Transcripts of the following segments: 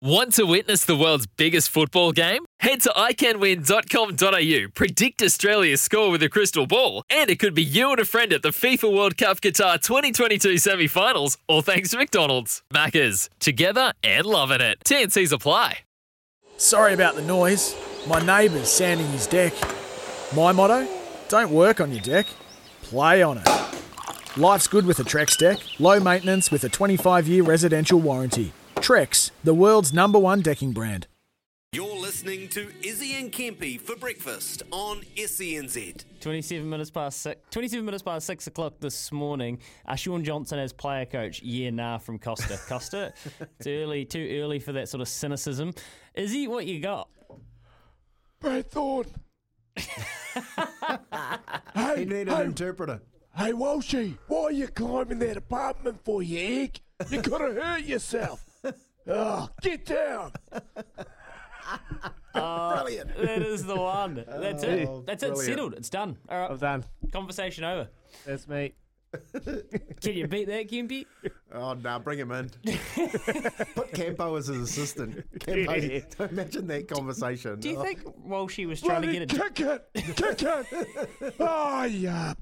Want to witness the world's biggest football game? Head to iCanWin.com.au, predict Australia's score with a crystal ball, and it could be you and a friend at the FIFA World Cup Qatar 2022 semi finals, all thanks to McDonald's. Maccas, together and loving it. TNC's apply. Sorry about the noise. My neighbour's sanding his deck. My motto don't work on your deck, play on it. Life's good with a Trex deck, low maintenance with a 25 year residential warranty. Trex, the world's number one decking brand. You're listening to Izzy and Kempy for breakfast on SENZ. 27 minutes past six. 27 minutes past six o'clock this morning. Uh, Shaun Johnson as player coach. Yeah, nah, from Costa. Costa, it's early, too early for that sort of cynicism. Izzy, what you got? Brad Thorn. hey, He needed hey, an interpreter. Hey, Walshy, why are you climbing that apartment for, you egg? You're going to hurt yourself. Oh, get down. Uh, brilliant. That is the one. That's it. Oh, That's it. brilliant. Settled. It's done. All right. I'm done. Conversation over. That's me. Can you beat that, Kempy? Oh, no, bring him in. Put Campo as his assistant. Campo, imagine that conversation. Do you Oh, think while she was trying to get a kick it, kick it. Oh, yeah.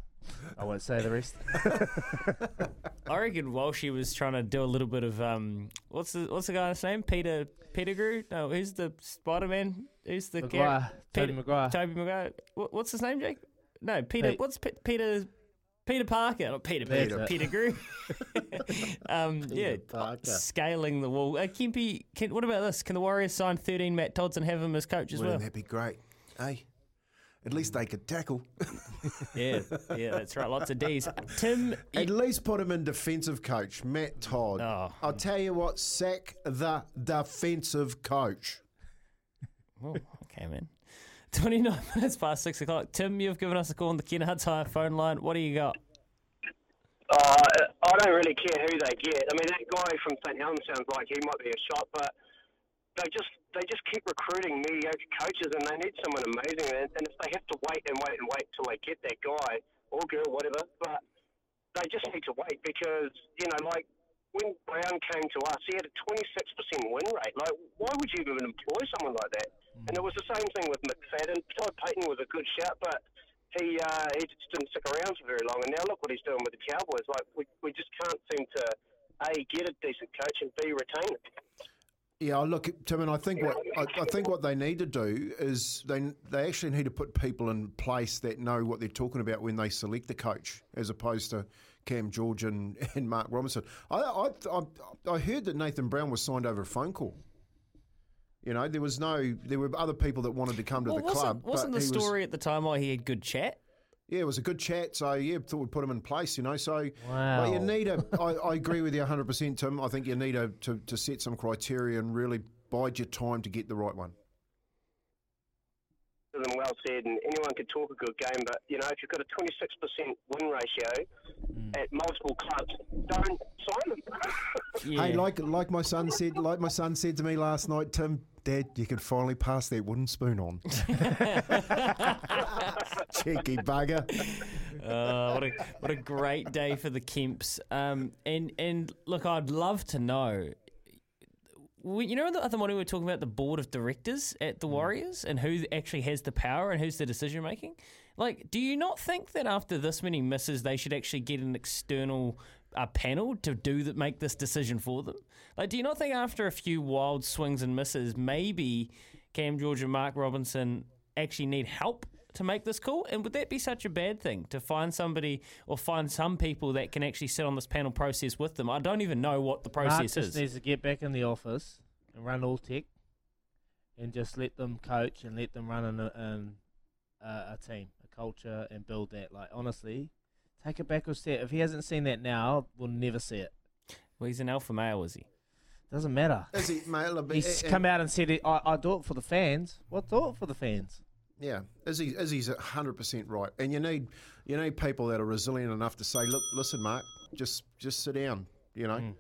I won't say the rest. I reckon while she was trying to do a little bit of um, what's the what's the guy's name? Peter Pettigrew? No, who's the Spider Man? Who's the Maguire. char- Tobey Peter- Maguire. Tobey Maguire. What, what's his name, Jake? No, Peter. Pete. What's Pe- Peter? Peter Parker, not Peter. That's Peter it. Pettigrew. um, yeah, Parker. scaling the wall. Uh, Kempy, can, what about this? Can the Warriors sign 13 Matt Todds and have him as coach as Wouldn't well? that be great? Hey, at least they could tackle. Yeah, yeah, that's right. Lots of D's. Tim, At least put him in defensive coach, Matt Todd. Oh. I'll tell you what, sack the defensive coach. Oh, okay, man. 29 minutes past 6 o'clock. Tim, you've given us a call on the Ken Hutt phone line. What do you got? Uh, I don't really care who they get. I mean, that guy from St Helens sounds like he might be a shot, but they just they just keep recruiting mediocre coaches, and they need someone amazing. And, and if they have to wait and wait and wait till they get that guy or girl, whatever, but they just need to wait because you know, like when Brown came to us, he had a 26% win rate. Like, why would you even employ someone like that? And it was the same thing with McFadden. Todd Payten was a good shout, but he uh, he just didn't stick around for very long. And now look what he's doing with the Cowboys. Like, we, we just can't seem to a get a decent coach and b retain it. Yeah, look, Tim, and I think what I, I think what they need to do is they they actually need to put people in place that know what they're talking about when they select the coach, as opposed to Cam George and, and Mark Robinson. I, I I I heard that Nathan Brown was signed over a phone call. You know, there was no, there were other people that wanted to come to Well, the wasn't, club. wasn't but the he was- story at the time why he had good chat? Yeah, it was a good chat. So yeah, thought we'd put him in place. You know, so Wow. but you need a. I, I agree with you 100, percent Tim. I think you need a, to to set some criteria and really bide your time to get the right one. Them well said, and anyone could talk a good game, but you know, if you've got a 26% win ratio mm. at multiple clubs, don't sign them. Yeah. Hey, like like my son said, like my son said to me last night, Tim, Dad, you can finally pass that wooden spoon on. Cheeky bugger. Uh, what a what a great day for the Kemps. Um, and and look, I'd love to know. We, you know, the other morning we were talking about the board of directors at the Warriors and who actually has the power and who's the decision making. Like, do you not think that after this many misses, they should actually get an external a panel to do that, make this decision for them? Like, do you not think after a few wild swings and misses, maybe Cam George and Mark Robinson actually need help to make this call? And would that be such a bad thing to find somebody or find some people that can actually sit on this panel process with them? I don't even know what the Mark process just is. needs to get back in the office and run Autex, and just let them coach and let them run in a, in a, a team, a culture, and build that. Like honestly, take a backward step. If he hasn't seen that now, we'll never see it. Well, he's an alpha male, is he? Doesn't matter. Is he male? He's come out and said, I, "I do it for the fans." What do it for the fans? Yeah, Izzy, Izzy's hundred percent right, and you need you need people that are resilient enough to say, look, listen, Mark, just just sit down. You know,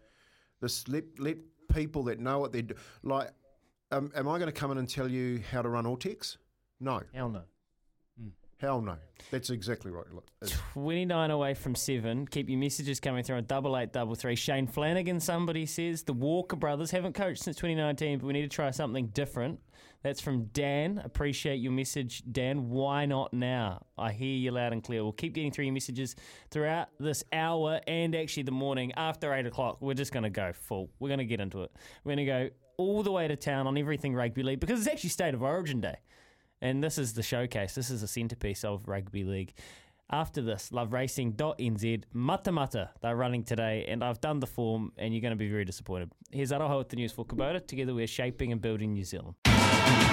just let let people that know what they do. Like, um, am I going to come in and tell you how to run Autex? No, Hell no. Hell no. That's exactly right. Look, Izzy. 29 away from seven. Keep your messages coming through on double eight double three. Shane Flanagan, somebody says the Walker brothers haven't coached since 2019, but we need to try something different. That's from Dan. Appreciate your message, Dan. Why not now? I hear you loud and clear. We'll keep getting through your messages throughout this hour and actually the morning after eight o'clock. We're just going to go full. We're going to get into it. We're going to go all the way to town on everything rugby league because it's actually State of Origin Day. And this is the showcase. This is the centrepiece of rugby league. After this, loveracing.nz, Mata Mata, they're running today, and I've done the form, and you're going to be very disappointed. Here's Aroha with the news for Kubota. Together, we're shaping and building New Zealand.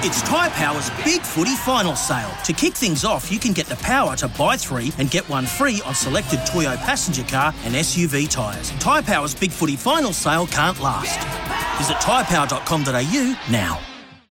It's Tyre Power's Big Footy Final Sale. To kick things off, you can get the power to buy three and get one free on selected Toyo passenger car and SUV tyres. Tyre Power's Big Footy Final Sale can't last. Visit tyrepower.com.au now.